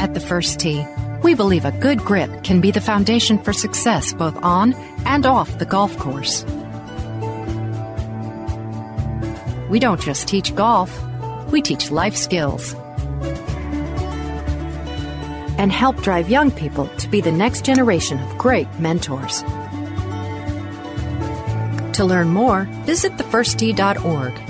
At the First Tee, we believe a good grip can be the foundation for success both on and off the golf course. We don't just teach golf, we teach life skills. And help drive young people to be the next generation of great mentors. To learn more, visit thefirsttee.org.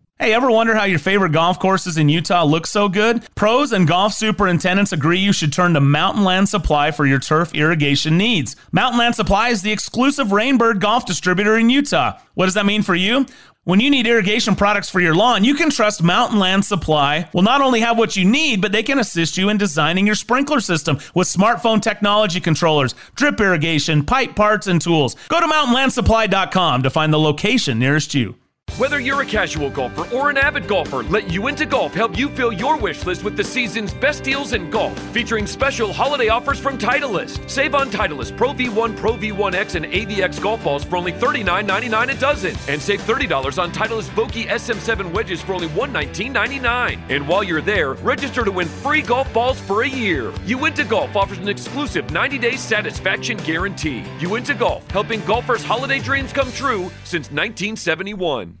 Hey, ever wonder how your favorite golf courses in Utah look so good? Pros and golf superintendents agree you should turn to Mountain Land Supply for your turf irrigation needs. Mountain Land Supply is the exclusive Rainbird golf distributor in Utah. What does that mean for you? When you need irrigation products for your lawn, you can trust Mountain Land Supply will not only have what you need, but they can assist you in designing your sprinkler system with smartphone technology controllers, drip irrigation, pipe parts, and tools. Go to mountainlandsupply.com to find the location nearest you. Whether you're a casual golfer or an avid golfer, let Uinta Golf help you fill your wish list with the season's best deals in golf, featuring special holiday offers from Titleist. Save on Titleist Pro V1, Pro V1X, and AVX golf balls for only $39.99 a dozen, and save $30 on Titleist Vokey SM7 wedges for only $119.99. And while you're there, register to win free golf balls for a year. Uinta Golf offers an exclusive 90-day satisfaction guarantee. Uinta Golf, helping golfers' holiday dreams come true since 1971.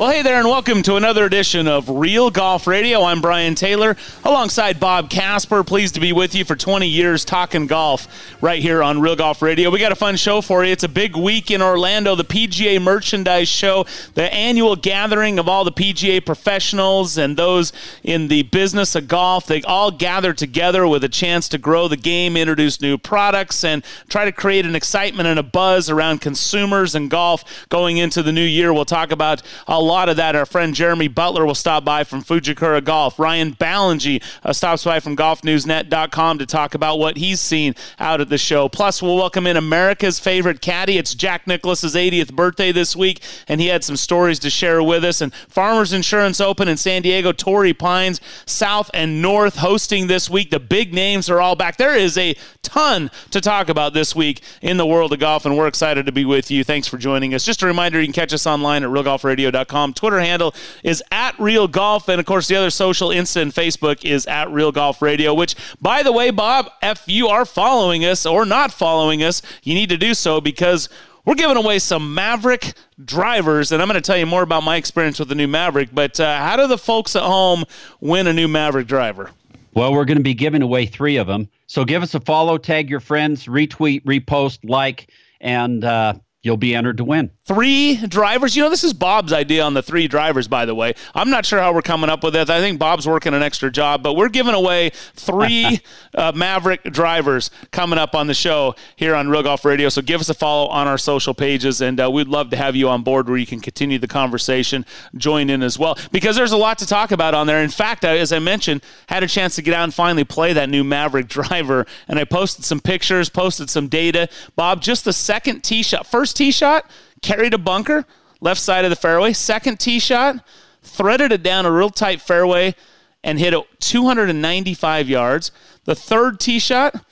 Well, hey there, and welcome to another edition of Real Golf Radio. I'm Brian Taylor, alongside Bob Casper. Pleased to be with you for 20 years talking golf right here on Real Golf Radio. We got a fun show for you. It's a big week in Orlando, the PGA Merchandise Show, the annual gathering of all the PGA professionals and those in the business of golf. They all gather together with a chance to grow the game, introduce new products, and try to create an excitement and a buzz around consumers and golf going into the new year. We'll talk about a lot of that. Our friend Jeremy Butler will stop by from Fujikura Golf. Ryan Ballengee uh, stops by from golfnewsnet.com to talk about what he's seen out at the show. Plus, we'll welcome in America's favorite caddy. It's Jack Nicklaus's 80th birthday this week, and he had some stories to share with us. And Farmers Insurance Open in San Diego, Torrey Pines, South and North hosting this week. The big names are all back. There is a ton to talk about this week in the world of golf, and we're excited to be with you. Thanks for joining us. Just a reminder, you can catch us online at realgolfradio.com. Twitter handle is at Real Golf, and of course, the other social Insta and Facebook is at Real Golf Radio. Which, by the way, Bob, if you are following us or not following us, you need to do so because we're giving away some Maverick drivers, and I'm going to tell you more about my experience with the new Maverick. But uh, how do the folks at home win a new Maverick driver? Well, we're going to be giving away three of them. So give us a follow, tag your friends, retweet, repost, like, and uh, you'll be entered to win. Three drivers. You know, this is Bob's idea on the three drivers, by the way. I'm not sure how we're coming up with this. I think Bob's working an extra job, but we're giving away three uh, Maverick drivers coming up on the show here on Real Golf Radio. So give us a follow on our social pages, and uh, we'd love to have you on board where you can continue the conversation, join in as well, because there's a lot to talk about on there. In fact, as I mentioned, had a chance to get out and finally play that new Maverick driver, and I posted some pictures, posted some data. Bob, just the second tee shot, first tee shot carried a bunker left side of the fairway. Second tee shot, threaded it down a real tight fairway and hit it 295 yards. The third tee shot,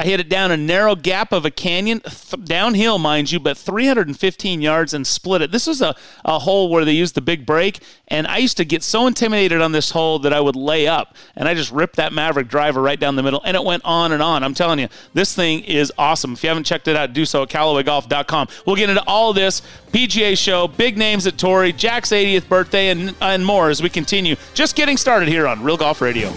I hit it down a narrow gap of a canyon, th- downhill, mind you, but 315 yards and split it. This was a, a hole where they used the big break, and I used to get so intimidated on this hole that I would lay up, and I just ripped that Maverick driver right down the middle, and it went on and on. I'm telling you, this thing is awesome. If you haven't checked it out, do so at CallawayGolf.com. We'll get into all this PGA show, big names at Torrey, Jack's 80th birthday, and, and more as we continue. Just getting started here on Real Golf Radio.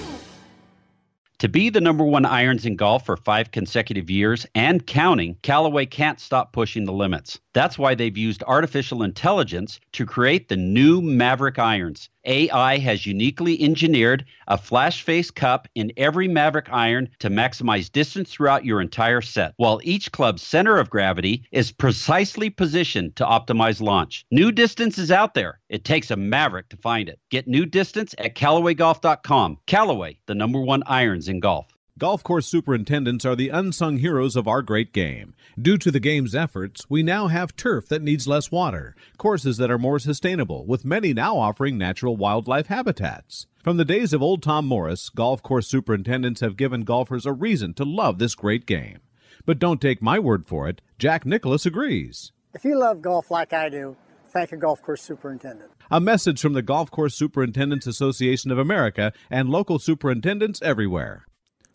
To be the number one irons in golf for five consecutive years and counting, Callaway can't stop pushing the limits. That's why they've used artificial intelligence to create the new Maverick irons. AI has uniquely engineered a flash face cup in every Maverick iron to maximize distance throughout your entire set, while each club's center of gravity is precisely positioned to optimize launch. New distance is out there. It takes a Maverick to find it. Get new distance at CallawayGolf.com. Callaway, the number one irons in golf. Golf course superintendents are the unsung heroes of our great game. Due to the game's efforts, we now have turf that needs less water, courses that are more sustainable, with many now offering natural wildlife habitats. From the days of old Tom Morris, golf course superintendents have given golfers a reason to love this great game. But don't take my word for it, Jack Nicklaus agrees. If you love golf like I do, thank a golf course superintendent. A message from the Golf Course Superintendents Association of America and local superintendents everywhere.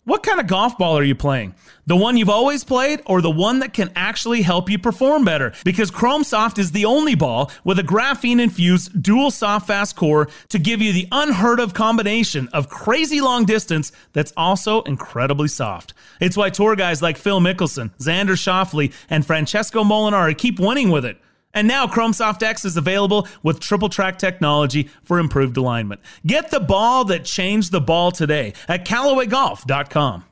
What kind of golf ball are you playing? The one you've always played or the one that can actually help you perform better? Because Chrome Soft is the only ball with a graphene infused dual soft fast core to give you the unheard of combination of crazy long distance that's also incredibly soft. It's why tour guys like Phil Mickelson, Xander Schauffele, and Francesco Molinari keep winning with it. And now Chromesoft X is available with triple track technology for improved alignment. Get the ball that changed the ball today at CallawayGolf.com.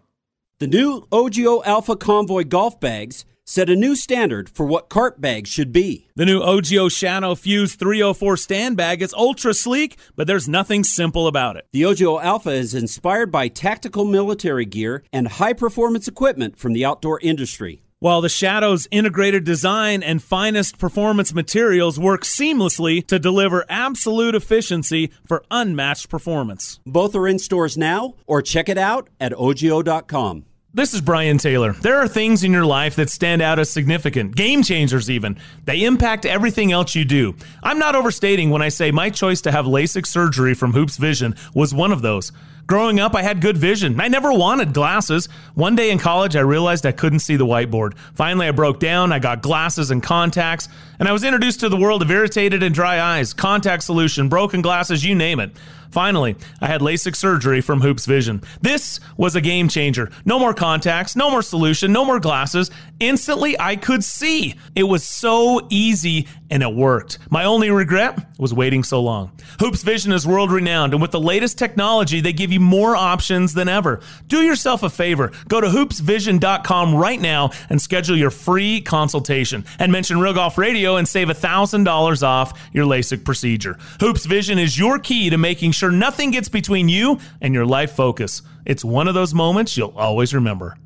The new OGIO Alpha Convoy golf bags set a new standard for what cart bags should be. The new OGIO Shadow Fuse 304 stand bag is ultra sleek, but there's nothing simple about it. The OGIO Alpha is inspired by tactical military gear and high performance equipment from the outdoor industry. While the Shadow's integrated design and finest performance materials work seamlessly to deliver absolute efficiency for unmatched performance. Both are in stores now, or check it out at OGIO.com. This is Brian Taylor. There are things in your life that stand out as significant, game changers even. They impact everything else you do. I'm not overstating when I say my choice to have LASIK surgery from Hoopes Vision was one of those. Growing up, I had good vision. I never wanted glasses. One day in college, I realized I couldn't see the whiteboard. Finally, I broke down. I got glasses and contacts, and I was introduced to the world of irritated and dry eyes, contact solution, broken glasses, you name it. Finally, I had LASIK surgery from Hoopes Vision. This was a game changer. No more contacts, no more solution, no more glasses. Instantly, I could see. It was so easy and it worked. My only regret was waiting so long. Hoopes Vision is world renowned, and with the latest technology, they give you more options than ever. Do yourself a favor. Go to hoopesvision.com right now and schedule your free consultation. And mention Real Golf Radio and save $1,000 off your LASIK procedure. Hoopes Vision is your key to making sure nothing gets between you and your life focus. It's one of those moments you'll always remember.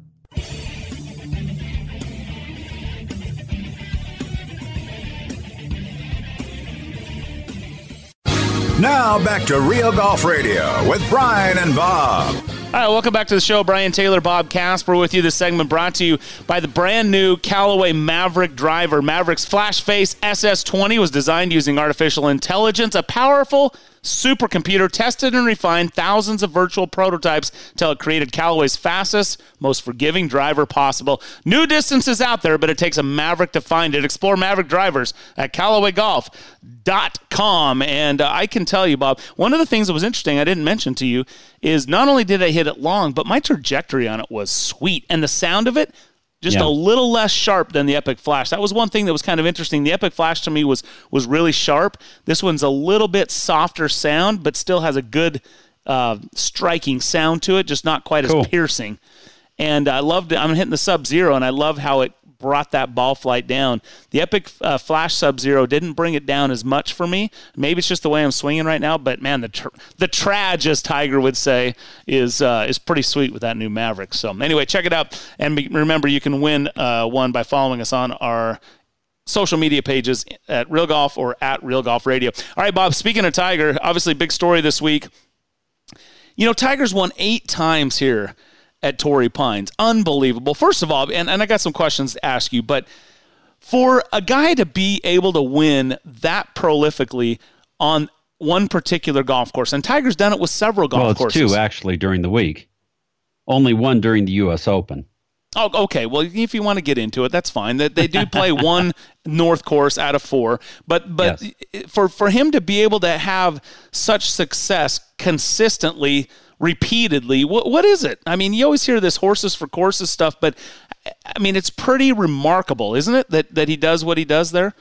Now back to Real Golf Radio with Brian and Bob. All right, welcome back to the show. Brian Taylor, Bob Casper with you. This segment brought to you by the brand new Callaway Maverick driver. Maverick's Flash Face SS20 was designed using artificial intelligence, a powerful supercomputer tested and refined thousands of virtual prototypes until it created Callaway's fastest, most forgiving driver possible. New distances out there, but it takes a Maverick to find it. Explore Maverick drivers at CallawayGolf.com. And uh, I can tell you, Bob, one of the things that was interesting I didn't mention to you is not only did I hit it long, but my trajectory on it was sweet. And the sound of it, just yeah. a little less sharp than the Epic Flash. That was one thing that was kind of interesting. The Epic Flash to me was was really sharp. This one's a little bit softer sound, but still has a good uh, striking sound to it, just not quite cool. as piercing. And I loved it. I'm hitting the Sub Zero, and I love how it brought that ball flight down. The Epic uh, Flash Sub Zero didn't bring it down as much for me. Maybe it's just the way I'm swinging right now, but man, the tr- the trage, as Tiger would say, is uh, is pretty sweet with that new Maverick. So anyway, check it out, and remember you can win uh, one by following us on our social media pages at Real Golf or at Real Golf Radio. All right, Bob. Speaking of Tiger, obviously big story this week. You know, Tiger's won eight times here at Torrey Pines. Unbelievable. First of all, and, and I got some questions to ask you, but for a guy to be able to win that prolifically on one particular golf course, and Tiger's done it with several golf well, it's courses. two actually during the week. Only one during the U.S. Open. Oh, okay. Well, if you want to get into it, that's fine. They, they do play one North course out of four, but but yes. for for him to be able to have such success consistently repeatedly. What, what is it? I mean, you always hear this horses for courses stuff, but I mean, it's pretty remarkable, isn't it, that, that he does what he does there?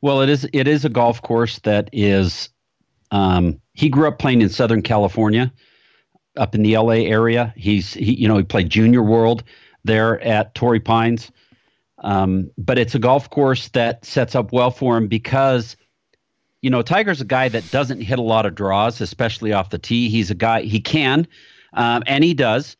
Well, it is. It is a golf course that is. Um, he grew up playing in Southern California, up in the LA area. He's he, you know, he played Junior World there at Torrey Pines. Um, but it's a golf course that sets up well for him because you know, Tiger's a guy that doesn't hit a lot of draws, especially off the tee. He's a guy he can, um, and he does,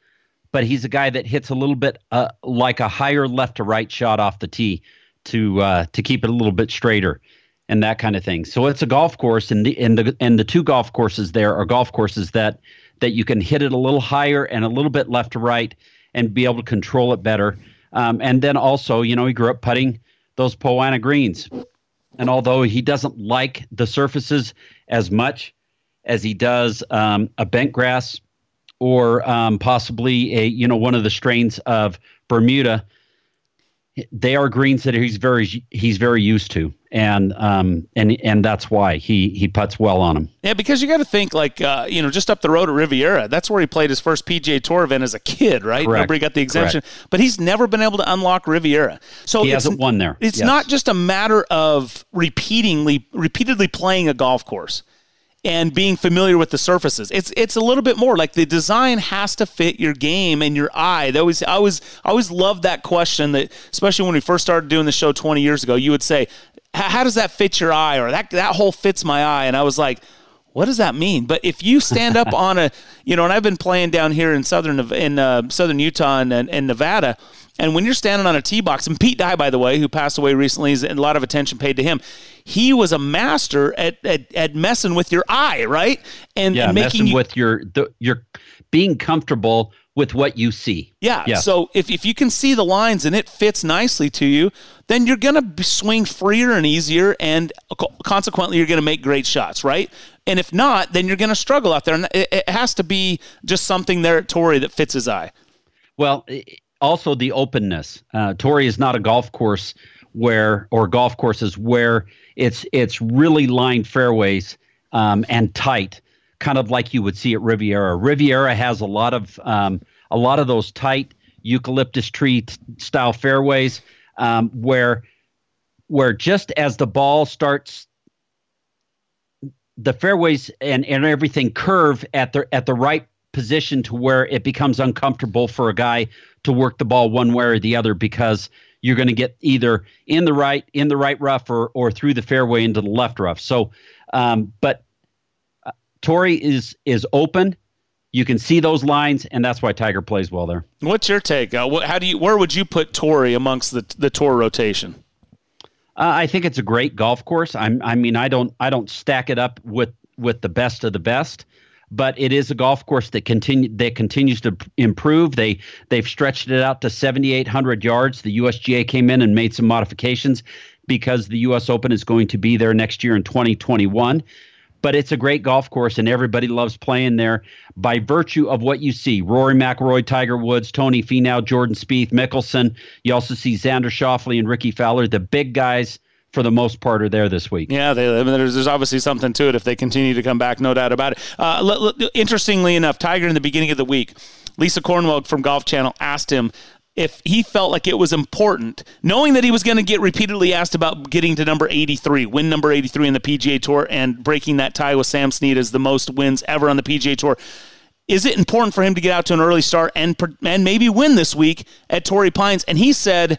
but he's a guy that hits a little bit uh, like a higher left to right shot off the tee to uh, to keep it a little bit straighter and that kind of thing. So it's a golf course, and the and the and the two golf courses there are golf courses that that you can hit it a little higher and a little bit left to right and be able to control it better. Um, and then also, you know, he grew up putting those Poa annua greens and although he doesn't like the surfaces as much as he does um, a bent grass or um, possibly a you know one of the strains of Bermuda, they are greens that he's very he's very used to, and um and and that's why he he puts well on them. Yeah, because you got to think like uh, you know just up the road at Riviera, that's where he played his first PGA Tour event as a kid, right? Correct. Nobody got the exemption, Correct. but he's never been able to unlock Riviera. So he hasn't won there. It's yes. not just a matter of repeatedly repeatedly playing a golf course and being familiar with the surfaces. It's it's a little bit more like the design has to fit your game and your eye. That always I always I always loved that question that especially when we first started doing the show 20 years ago, you would say, "How does that fit your eye?" or "That that hole fits my eye." And I was like, what does that mean? But if you stand up on a, you know, and I've been playing down here in southern in uh, southern Utah and, and Nevada, and when you're standing on a tee box, and Pete Dye, by the way, who passed away recently, is a lot of attention paid to him. He was a master at at, at messing with your eye, right? And, yeah, and making messing you, with your the, your being comfortable with what you see. Yeah. yeah. So if, if you can see the lines and it fits nicely to you, then you're going to swing freer and easier, and consequently, you're going to make great shots, right? And if not, then you're going to struggle out there. And it, it, has to be just something there at Torrey that fits his eye. Well, also the openness. Uh, Torrey is not a golf course where, or golf courses where it's it's really lined fairways um, and tight, kind of like you would see at Riviera. Riviera has a lot of um, a lot of those tight eucalyptus tree t- style fairways um, where where just as the ball starts the fairways and, and everything curve at the at the right position to where it becomes uncomfortable for a guy to work the ball one way or the other because you're going to get either in the right in the right rough or or through the fairway into the left rough. So, um, but uh, Torrey is is open. You can see those lines, and that's why Tiger plays well there. What's your take? Uh, what, how do you where would you put Torrey amongst the the tour rotation? Uh, I think it's a great golf course. I'm, I mean, I don't I don't stack it up with with the best of the best but it is a golf course that continue that continues to improve. They they've stretched it out to 7,800 yards. The USGA came in and made some modifications because the U.S. Open is going to be there next year in 2021. but it's a great golf course and everybody loves playing there by virtue of what you see. Rory McIlroy, Tiger Woods, Tony Finau, Jordan Spieth, Mickelson. You also see Xander Schauffele and Rickie Fowler, the big guys for the most part are there this week. Yeah, they, I mean, there's, there's obviously something to it if they continue to come back, no doubt about it. Uh, l- l- interestingly enough, Tiger in the beginning of the week, Lisa Cornwell from Golf Channel asked him if he felt like it was important, knowing that he was going to get repeatedly asked about getting to number 83, win number 83 in the PGA Tour, and breaking that tie with Sam Snead as the most wins ever on the PGA Tour. Is it important for him to get out to an early start and and maybe win this week at Torrey Pines? And he said,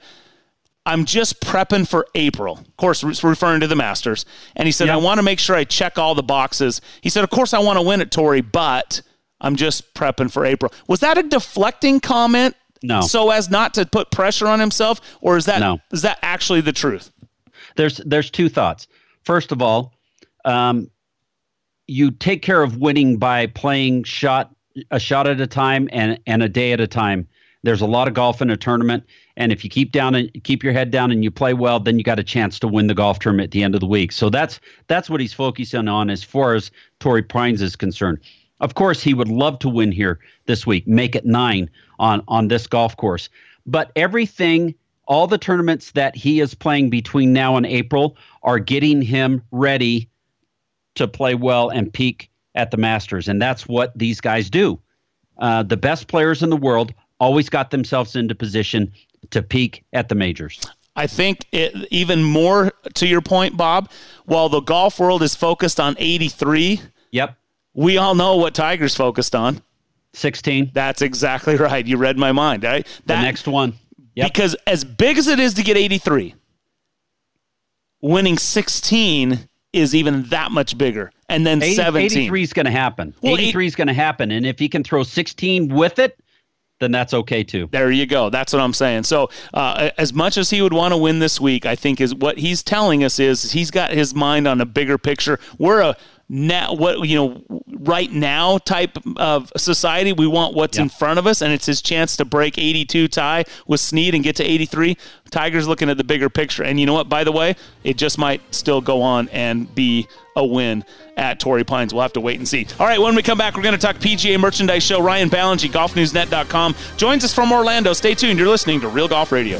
"I'm just prepping for April." Of course, referring to the Masters. And he said, "I want to make sure I check all the boxes." He said, "Of course, I want to win at Torrey, but." I'm just prepping for April. Was that a deflecting comment no. So as not to put pressure on himself, or is that no. is that actually the truth? There's there's two thoughts. First of all, um, you take care of winning by playing shot a shot at a time and and a day at a time. There's a lot of golf in a tournament, and if you keep down and keep your head down and you play well, then you got a chance to win the golf tournament at the end of the week. So that's that's what he's focusing on as far as Torrey Pines is concerned. Of course, he would love to win here this week, make it nine on on this golf course. But everything, all the tournaments that he is playing between now and April are getting him ready to play well and peak at the Masters, and that's what these guys do. Uh, the best players in the world always got themselves into position to peak at the majors. I think it, even more to your point, Bob. While the golf world is focused on 83, yep, we all know what Tiger's focused on. 16. That's exactly right. You read my mind. Eh? Right? That, the next one. Yep. Because as big as it is to get 83, winning 16 is even that much bigger. And then 80, 17. 83 is going to happen. Well, 83 is going to happen. And if he can throw 16 with it, then that's okay too. There you go. That's what I'm saying. So, uh, as much as he would want to win this week, I think is what he's telling us is he's got his mind on a bigger picture. We're a now what you know right now type of society we want what's yeah. in front of us and it's his chance to break 82 tie with Snead and get to 83 Tiger's looking at the bigger picture. And you know what by the way it just might still go on and be a win at Torrey Pines. We'll have to wait and see. All right when we come back we're going to talk PGA merchandise show. Ryan Ballengee golfnewsnet.com joins us from Orlando. Stay tuned. You're listening to Real Golf Radio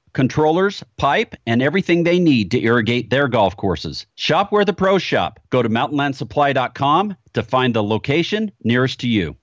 controllers, pipe, and everything they need to irrigate their golf courses. Shop where the pros shop. Go to mountainlandsupply.com to find the location nearest to you.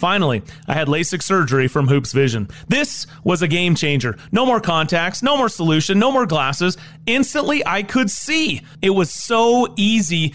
Finally, I had LASIK surgery from Hoopes Vision. This was a game changer. No more contacts, no more solution, no more glasses. Instantly, I could see. It was so easy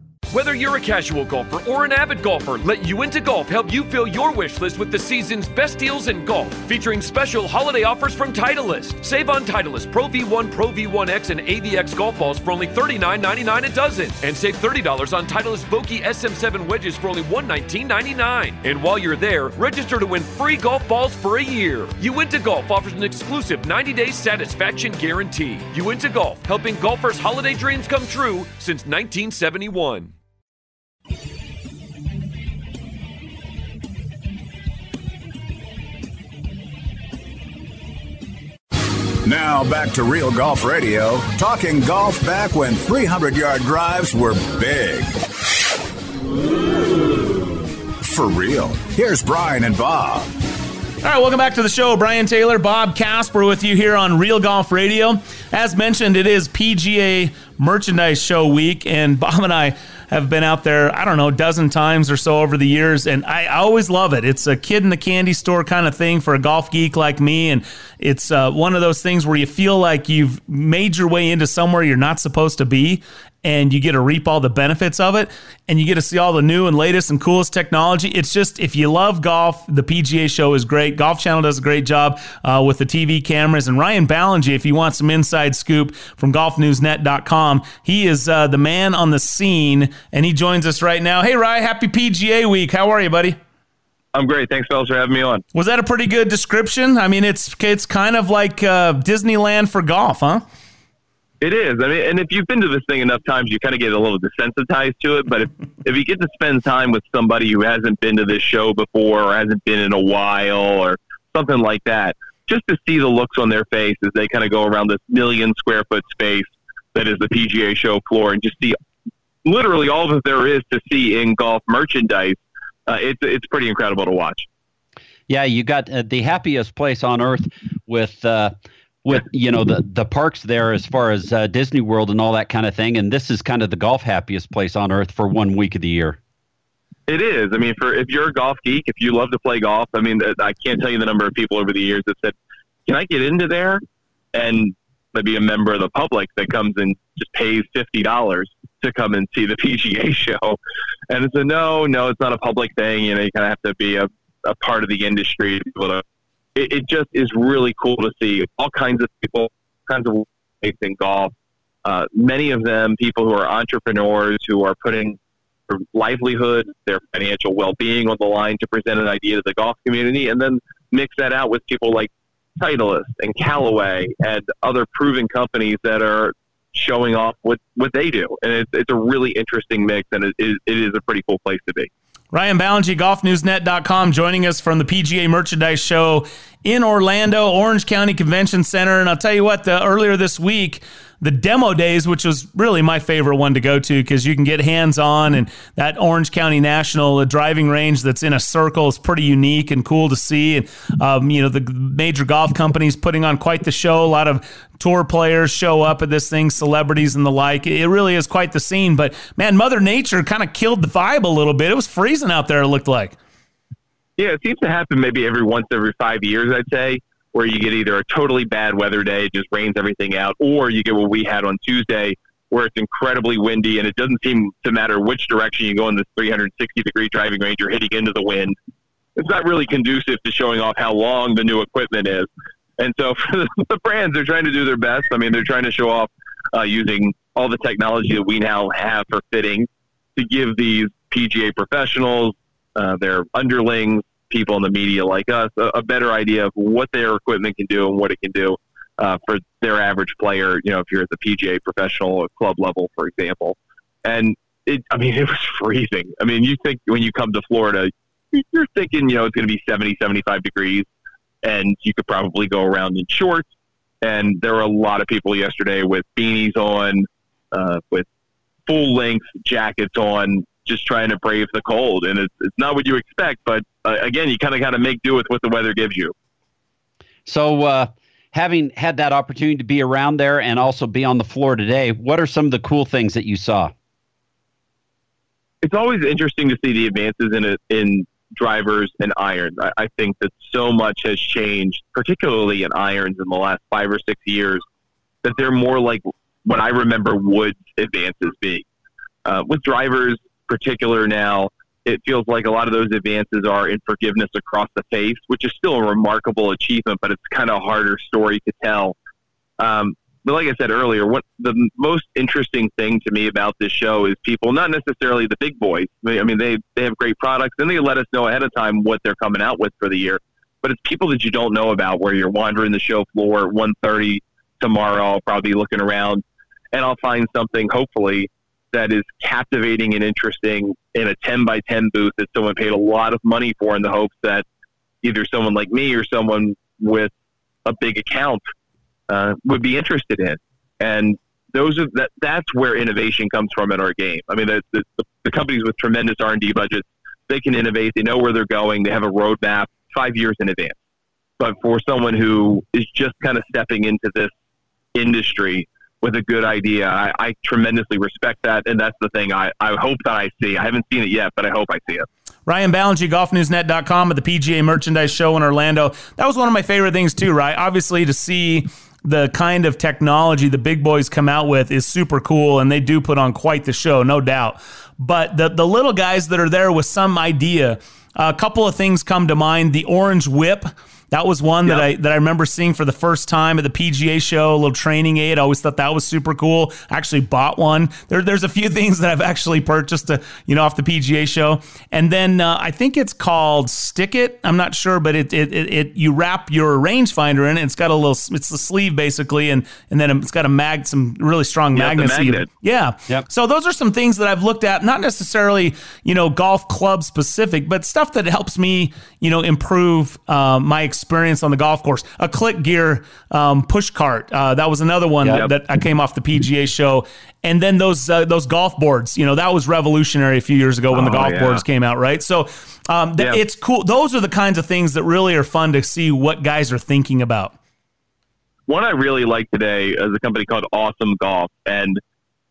Whether you're a casual golfer or an avid golfer, let Uinta Golf help you fill your wish list with the season's best deals in golf, featuring special holiday offers from Titleist. Save on Titleist Pro V1, Pro V1X, and AVX golf balls for only $39.99 a dozen, and save $30 on Titleist Vokey SM7 wedges for only $119.99. And while you're there, register to win free golf balls for a year. Uinta Golf offers an exclusive 90-day satisfaction guarantee. Uinta Golf, helping golfers' holiday dreams come true since 1971. Now back to Real Golf Radio, talking golf back when 300 yard drives were big. For real. Here's Brian and Bob. All right, welcome back to the show. Brian Taylor, Bob Casper with you here on Real Golf Radio. As mentioned, it is PGA Merchandise Show week, and Bob and I have been out there, I don't know, dozen times or so over the years, and I, I always love it. It's a kid in the candy store kind of thing for a golf geek like me, and it's uh, one of those things where you feel like you've made your way into somewhere you're not supposed to be, and you get to reap all the benefits of it and you get to see all the new and latest and coolest technology. It's just, if you love golf, the PGA show is great. Golf Channel does a great job uh, with the TV cameras. And Ryan Ballengee, if you want some inside scoop from golfnewsnet.com, he is uh, the man on the scene and he joins us right now. Hey, Ryan, happy PGA week. How are you, buddy? I'm great. Thanks, fellas, for having me on. Was that a pretty good description? I mean, it's it's kind of like uh, Disneyland for golf, huh? It is. I mean, and if you've been to this thing enough times, you kind of get a little desensitized to it. But if, if you get to spend time with somebody who hasn't been to this show before or hasn't been in a while or something like that, just to see the looks on their face as they kind of go around this million square foot space that is the PGA show floor and just see literally all that there is to see in golf merchandise, uh, it's, it's pretty incredible to watch. Yeah, you got uh, the happiest place on earth with. Uh, with you know the the parks there as far as uh, Disney World and all that kind of thing, and this is kind of the golf happiest place on earth for one week of the year. It is. I mean, for if you're a golf geek, if you love to play golf, I mean, I can't tell you the number of people over the years that said, "Can I get into there?" and maybe a member of the public that comes and just pays fifty dollars to come and see the PGA show, and it's a no, no, it's not a public thing. You know, you kind of have to be a, a part of the industry to be able to it, it just is really cool to see all kinds of people, kinds of in golf. Uh, many of them people who are entrepreneurs who are putting their livelihood, their financial well-being on the line to present an idea to the golf community, and then mix that out with people like Titleist and Callaway and other proven companies that are showing off what, what they do. And it's, it's a really interesting mix, and it is, it is a pretty cool place to be. Ryan Ballengee, golfnewsnet.com, joining us from the PGA Merchandise Show in Orlando, Orange County Convention Center. And I'll tell you what, the, earlier this week, the demo days, which was really my favorite one to go to because you can get hands on, and that Orange County National the driving range that's in a circle is pretty unique and cool to see. And um, you know the major golf companies putting on quite the show. A lot of tour players show up at this thing, celebrities and the like. It really is quite the scene. But man, Mother Nature kind of killed the vibe a little bit. It was freezing out there. It looked like. Yeah, it seems to happen maybe every once every five years. I'd say where you get either a totally bad weather day, just rains everything out, or you get what we had on Tuesday, where it's incredibly windy and it doesn't seem to matter which direction you go in this 360 degree driving range, you're hitting into the wind. It's not really conducive to showing off how long the new equipment is. And so for the brands, they're trying to do their best. I mean, they're trying to show off uh, using all the technology that we now have for fitting to give these PGA professionals, uh, their underlings, people in the media like us a, a, better idea of what their equipment can do and what it can do uh, for their average player. You know, if you're at the PGA professional or club level, for example. And it, I mean, it was freezing. I mean, you think when you come to Florida, you're thinking, you know, it's going to be 70, 75 degrees, and you could probably go around in shorts. And there were a lot of people yesterday with beanies on, uh, with full length jackets on, just trying to brave the cold. And it's, it's not what you expect, but uh, again, you kind of got to make do with what the weather gives you. So, uh, having had that opportunity to be around there and also be on the floor today, what are some of the cool things that you saw? It's always interesting to see the advances in in drivers and irons. I, I think that so much has changed, particularly in irons in the last five or six years, that they're more like what I remember Wood's advances being. Uh, with drivers, particular now, it feels like a lot of those advances are in forgiveness across the face, which is still a remarkable achievement, but it's kind of a harder story to tell. Um, but like I said earlier, what the most interesting thing to me about this show is people, not necessarily the big boys. I mean, they they have great products, and they let us know ahead of time what they're coming out with for the year. But it's people that you don't know about, where you're wandering the show floor at 1.30 tomorrow. Probably looking around, and I'll find something hopefully that is captivating and interesting in a 10 by 10 booth that someone paid a lot of money for in the hopes that either someone like me or someone with a big account uh, would be interested in. And those are that, that's where innovation comes from in our game. I mean, the, the, the companies with tremendous R&D budgets, they can innovate. They know where they're going. They have a roadmap five years in advance. But for someone who is just kind of stepping into this industry, with a good idea. I, I tremendously respect that, and that's the thing I, I hope that I see. I haven't seen it yet, but I hope I see it. Ryan Ballengee, golfnewsnet.com at the PGA Merchandise Show in Orlando. That was one of my favorite things, too, right? Obviously, to see the kind of technology the big boys come out with is super cool, and they do put on quite the show, no doubt. But the, the little guys that are there with some idea, a couple of things come to mind. The orange whip that was one yep. that I that I remember seeing for the first time at the PGA show, a little training aid. I always thought that was super cool. I actually bought one. There, there's a few things that I've actually purchased, to, you know, off the PGA show. And then uh, I think it's called Stick It. I'm not sure, but it, it it, it you wrap your rangefinder in it. It's got a little. It's the sleeve basically, and and then it's got a mag, some really strong yep, magnets. Magnet. Yeah. Yep. So those are some things that I've looked at, not necessarily you know golf club specific, but stuff that helps me you know improve uh, my experience experience on the golf course. A Clicgear um, push cart. Uh, that was another one yep. that, that, I came off the PGA show. And then those uh, those golf boards. You know that was revolutionary a few years ago when oh, the golf yeah. boards came out, right? So um, th- yep. it's cool. Those are the kinds of things that really are fun to see what guys are thinking about. One I really like today is a company called Awesome Golf, and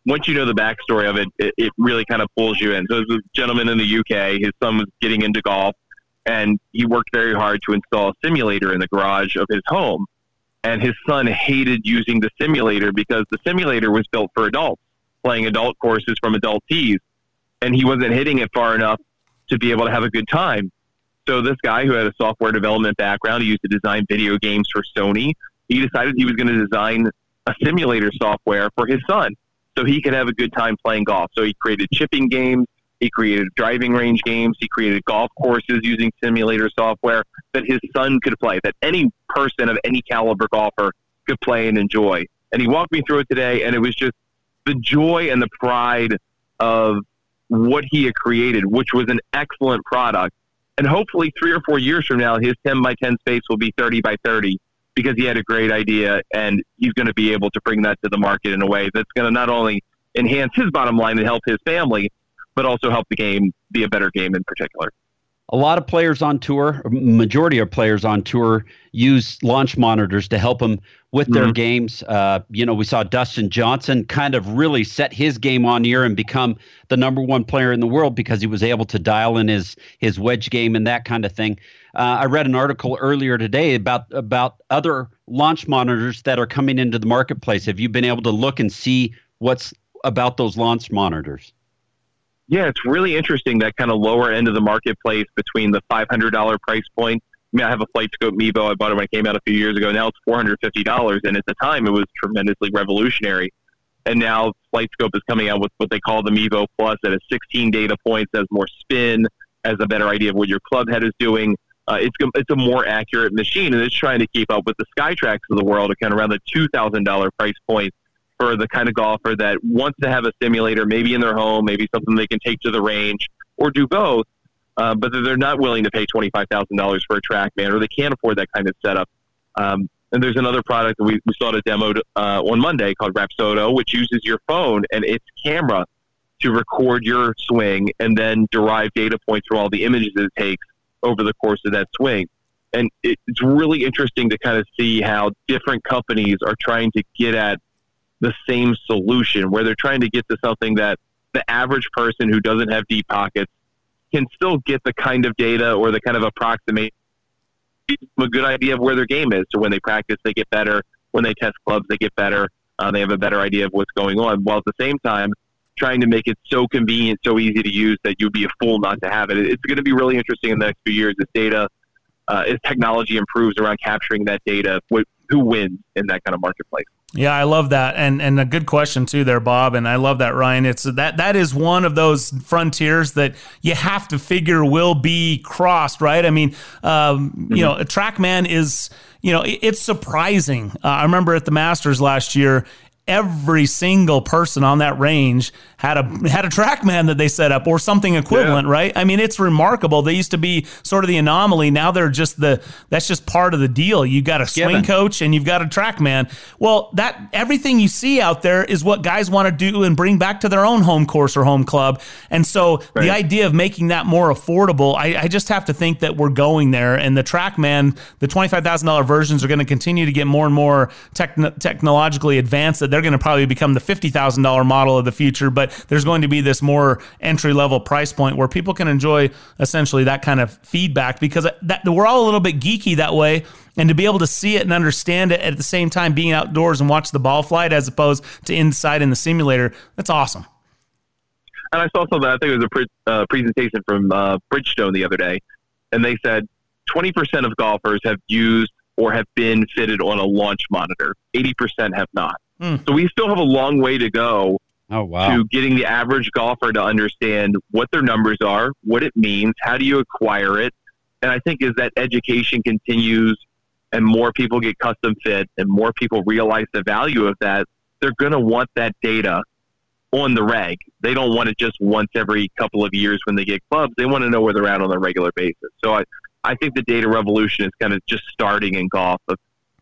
once you know the backstory of it, it, it really kind of pulls you in. So there's a gentleman in the UK. His son was getting into golf, and he worked very hard to install a simulator in the garage of his home. And his son hated using the simulator because the simulator was built for adults, playing adult courses from adult tees, and he wasn't hitting it far enough to be able to have a good time. So this guy who had a software development background, he used to design video games for Sony. He decided he was going to design a simulator software for his son so he could have a good time playing golf. So he created chipping games. He created driving range games. He created golf courses using simulator software that his son could play, that any person of any caliber golfer could play and enjoy. And he walked me through it today, and it was just the joy and the pride of what he had created, which was an excellent product. And hopefully, three or four years from now, his 10 by 10 space will be 30 by 30 because he had a great idea and he's going to be able to bring that to the market in a way that's going to not only enhance his bottom line and help his family, but also help the game be a better game in particular. A lot of players on tour, majority of players on tour, use launch monitors to help them with mm-hmm. their games. Uh, you know, we saw Dustin Johnson kind of really set his game on ear and become the number one player in the world because he was able to dial in his his wedge game and that kind of thing. Uh, I read an article earlier today about about other launch monitors that are coming into the marketplace. Have you been able to look and see what's about those launch monitors? Yeah, it's really interesting that kind of lower end of the marketplace between the $500 price point. I mean, I have a FlightScope Mevo. I bought it when it came out a few years ago. Now it's $450. And at the time, it was tremendously revolutionary. And now FlightScope is coming out with what they call the Mevo Plus that has 16 data points, has more spin, has a better idea of what your club head is doing. Uh, it's, it's a more accurate machine, and it's trying to keep up with the SkyTraks of the world, kind of around the $2,000 price point for the kind of golfer that wants to have a simulator, maybe in their home, maybe something they can take to the range, or do both, uh, but they're not willing to pay twenty five thousand dollars for a TrackMan, or they can't afford that kind of setup. Um, and there's another product that we, we saw it demo uh, on Monday called Rapsodo, which uses your phone and its camera to record your swing and then derive data points from all the images it takes over the course of that swing. And it's really interesting to kind of see how different companies are trying to get at the same solution, where they're trying to get to something that the average person who doesn't have deep pockets can still get the kind of data or the kind of approximate a good idea of where their game is. So when they practice, they get better. When they test clubs, they get better. Uh, they have a better idea of what's going on. While at the same time, trying to make it so convenient, so easy to use that you'd be a fool not to have it. It's going to be really interesting in the next few years as data, uh, as technology improves around capturing that data, who wins in that kind of marketplace. Yeah, I love that, and and a good question too, there, Bob. And I love that, Ryan. It's that that is one of those frontiers that you have to figure will be crossed, right? I mean, um, mm-hmm. you know, a TrackMan is, you know, it, it's surprising. Uh, I remember at the Masters last year, every single person on that range had a had a TrackMan that they set up or something equivalent, yeah. right? I mean, it's remarkable. They used to be sort of the anomaly. Now they're just the that's just part of the deal. You got a swing Given. coach and you've got a TrackMan. Well, that everything you see out there is what guys want to do and bring back to their own home course or home club. And so right. the idea of making that more affordable, I, I, just have to think that we're going there. And the TrackMan, the twenty five thousand dollar versions are going to continue to get more and more techn- technologically advanced. That they're going to probably become the fifty thousand dollar model of the future, but there's going to be this more entry level price point where people can enjoy essentially that kind of feedback because that, we're all a little bit geeky that way. And to be able to see it and understand it at the same time being outdoors and watch the ball flight as opposed to inside in the simulator, that's awesome. And I saw something, I think it was a pre- uh, presentation from uh, Bridgestone the other day, and they said 20% of golfers have used or have been fitted on a launch monitor, 80% have not. Mm. So we still have a long way to go oh, wow. to getting the average golfer to understand what their numbers are, what it means, how do you acquire it. And I think as that education continues and more people get custom fit and more people realize the value of that, they're going to want that data on the reg. They don't want it just once every couple of years when they get clubs. They want to know where they're at on a regular basis. So I, I think the data revolution is kind of just starting in golf of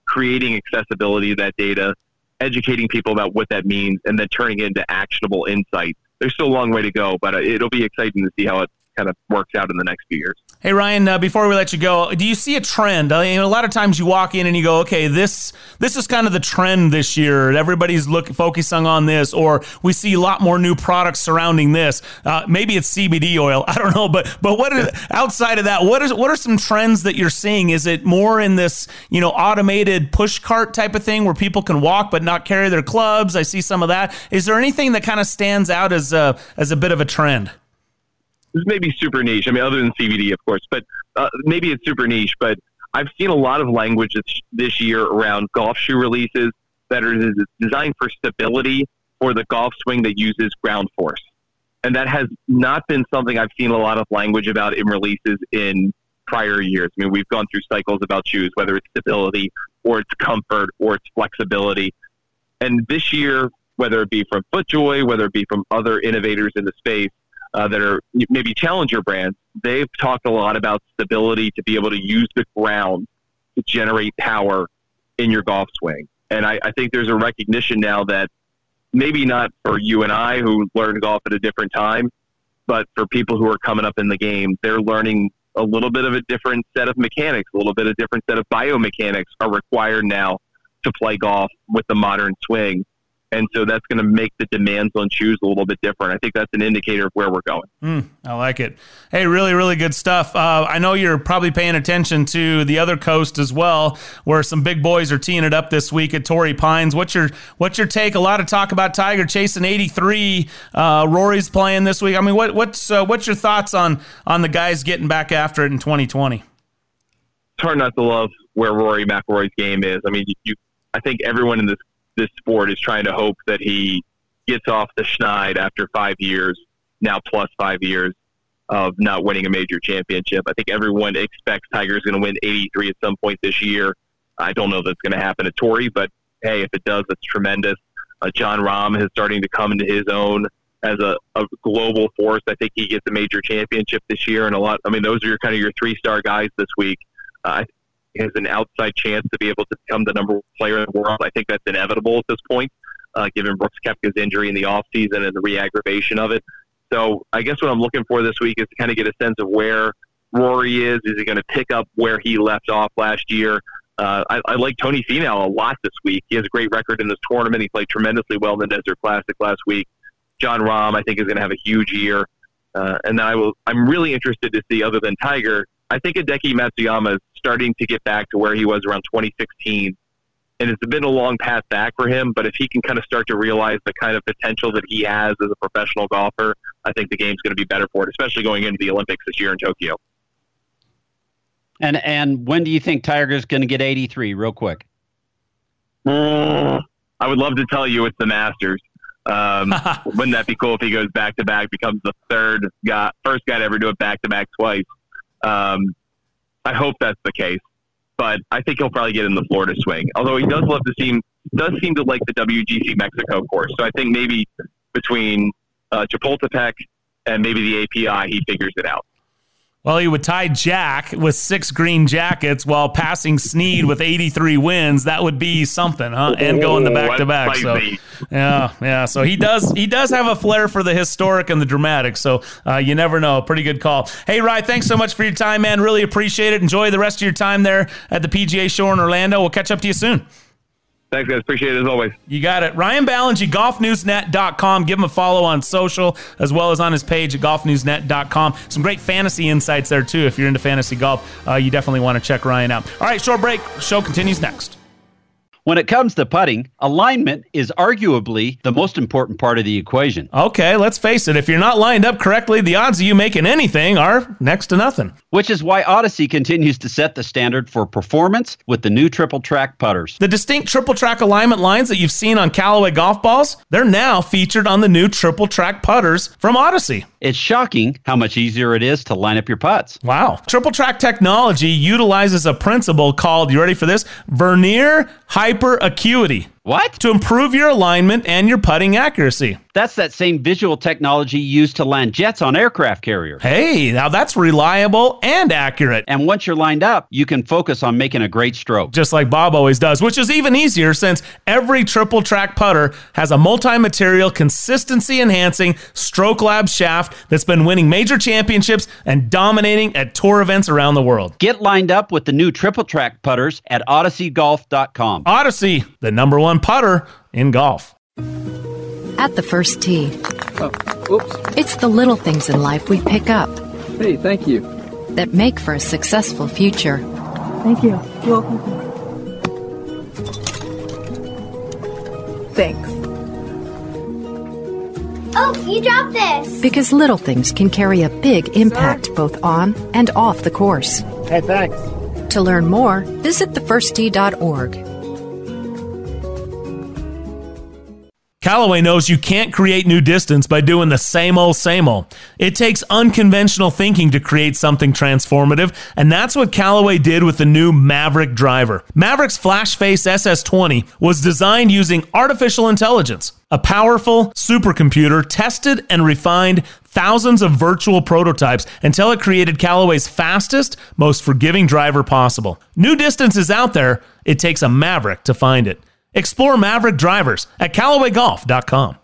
creating accessibility of that data educating people about what that means, and then turning it into actionable insights. There's still a long way to go, but uh, it'll be exciting to see how it kind of works out in the next few years. Hey Ryan, uh, before we let you go, do you see a trend? I mean, a lot of times you walk in and you go, "Okay, this this is kind of the trend this year. Everybody's looking focusing on this," or we see a lot more new products surrounding this. Uh, maybe it's CBD oil. I don't know, but but what is outside of that? What is what are some trends that you're seeing? Is it more in this you know automated push cart type of thing where people can walk but not carry their clubs? I see some of that. Is there anything that kind of stands out as a as a bit of a trend? This may be super niche. I mean, other than CBD, of course, but uh, maybe it's super niche. But I've seen a lot of language this, this year around golf shoe releases that are designed for stability for the golf swing that uses ground force. And that has not been something I've seen a lot of language about in releases in prior years. I mean, we've gone through cycles about shoes, whether it's stability or it's comfort or it's flexibility. And this year, whether it be from FootJoy, whether it be from other innovators in the space, uh, that are maybe challenger brands, they've talked a lot about stability to be able to use the ground to generate power in your golf swing. And I, I think there's a recognition now that maybe not for you and I who learned golf at a different time, but for people who are coming up in the game, they're learning a little bit of a different set of mechanics, a little bit of a different set of biomechanics are required now to play golf with the modern swing and so that's going to make the demands on shoes a little bit different. I think that's an indicator of where we're going. Mm, I like it. Hey, really, really good stuff. Uh, I know you're probably paying attention to the other coast as well, where some big boys are teeing it up this week at Torrey Pines. What's your what's your take? A lot of talk about Tiger chasing 83. Uh, Rory's playing this week. I mean, what, what's uh, what's your thoughts on on the guys getting back after it in 2020? It's hard not to love where Rory McIlroy's game is. I mean, you, I think everyone in this this sport is trying to hope that he gets off the schneid after five years, now plus five years of not winning a major championship. I think everyone expects Tiger's going to win 83 at some point this year. I don't know if that's going to happen at Torrey, but hey, if it does, that's tremendous. Uh, Jon Rahm is starting to come into his own as a, a global force. I think he gets a major championship this year, and a lot. I mean, those are your kind of your three star guys this week. Uh, has an outside chance to be able to become the number one player in the world. I think that's inevitable at this point. uh, given Brooks Koepka's injury in the offseason and the re-aggravation of it. So I guess what I'm looking for this week is to kind of get a sense of where Rory is. Is he going to pick up where he left off last year? Uh, I, I like Tony Finau a lot this week. He has a great record in this tournament. He played tremendously well in the Desert Classic last week. Jon Rahm, I think, is going to have a huge year. Uh, and then I will. I'm really interested to see, other than Tiger, I think Hideki Matsuyama is starting to get back to where he was around 2016, and it's been a long path back for him. But if he can kind of start to realize the kind of potential that he has as a professional golfer, I think the game's going to be better for it, especially going into the Olympics this year in Tokyo. And and when do you think Tiger's going to get 83? Real quick. Mm, I would love to tell you it's the Masters. Um, wouldn't that be cool if he goes back to back, becomes the third guy, first guy to ever do it back to back twice? Um, I hope that's the case, but I think he'll probably get in the Florida swing. Although he does love to seem does seem to like the WGC Mexico course, so I think maybe between uh, Chapultepec and maybe the API, he figures it out. Well, he would tie Jack with six green jackets while passing Snead with 83 wins. That would be something, huh? And going the back to back. So, yeah, yeah. So he does he does have a flair for the historic and the dramatic. So uh, you never know. Pretty good call. Hey, Rye, thanks so much for your time, man. Really appreciate it. Enjoy the rest of your time there at the PGA Show in Orlando. We'll catch up to you soon. Thanks, guys. Appreciate it as always. You got it. Ryan Ballengee, golfnewsnet.com. Give him a follow on social as well as on his page at golfnewsnet.com. Some great fantasy insights there, too. If you're into fantasy golf, uh, you definitely want to check Ryan out. All right, short break. Show continues next. When it comes to putting, alignment is arguably the most important part of the equation. Okay, let's face it. If you're not lined up correctly, the odds of you making anything are next to nothing. Which is why Odyssey continues to set the standard for performance with the new triple track putters. The distinct triple track alignment lines that you've seen on Callaway golf balls, they're now featured on the new triple track putters from Odyssey. It's shocking how much easier it is to line up your putts. Wow. Triple track technology utilizes a principle called, you ready for this? Vernier hyper acuity. What? To improve your alignment and your putting accuracy. That's that same visual technology used to land jets on aircraft carriers. Hey, now that's reliable and accurate. And once you're lined up, you can focus on making a great stroke. Just like Bob always does, which is even easier since every triple track putter has a multi material, consistency enhancing Stroke Lab shaft that's been winning major championships and dominating at tour events around the world. Get lined up with the new triple track putters at odysseygolf.com. Odyssey, the number one putter in golf. At the first tee. Oh, oops. It's the little things in life we pick up. Hey, thank you. That make for a successful future. Thank you. You're welcome. Thanks. Oh, you dropped this. Because little things can carry a big impact Sorry. both on and off the course. Hey, thanks. To learn more, visit thefirsttee.org. Callaway knows you can't create new distance by doing the same old, same old. It takes unconventional thinking to create something transformative, and that's what Callaway did with the new Maverick driver. Maverick's Flashface SS20 was designed using artificial intelligence, a powerful supercomputer tested and refined thousands of virtual prototypes until it created Callaway's fastest, most forgiving driver possible. New distance is out there, it takes a Maverick to find it. Explore Maverick drivers at CallawayGolf.com.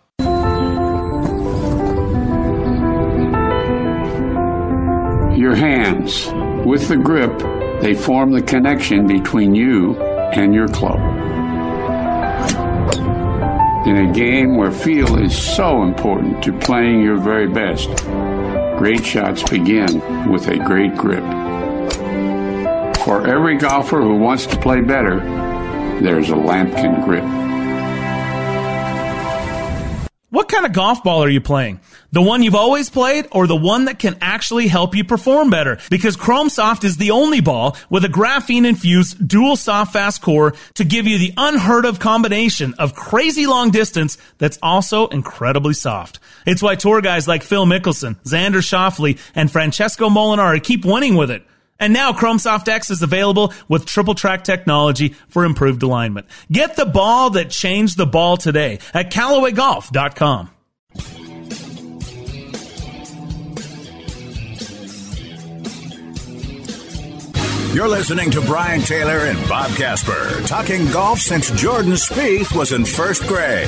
Your hands, with the grip, they form the connection between you and your club. In a game where feel is so important to playing your very best, great shots begin with a great grip. For every golfer who wants to play better, there's a Lamkin grip. What kind of golf ball are you playing? The one you've always played or the one that can actually help you perform better? Because Chrome Soft is the only ball with a graphene infused dual soft fast core to give you the unheard of combination of crazy long distance that's also incredibly soft. It's why tour guys like Phil Mickelson, Xander Schauffele, and Francesco Molinari keep winning with it. And now Chromesoft X is available with triple track technology for improved alignment. Get the ball that changed the ball today at CallawayGolf.com. You're listening to Brian Taylor and Bob Casper talking golf since Jordan Spieth was in first grade.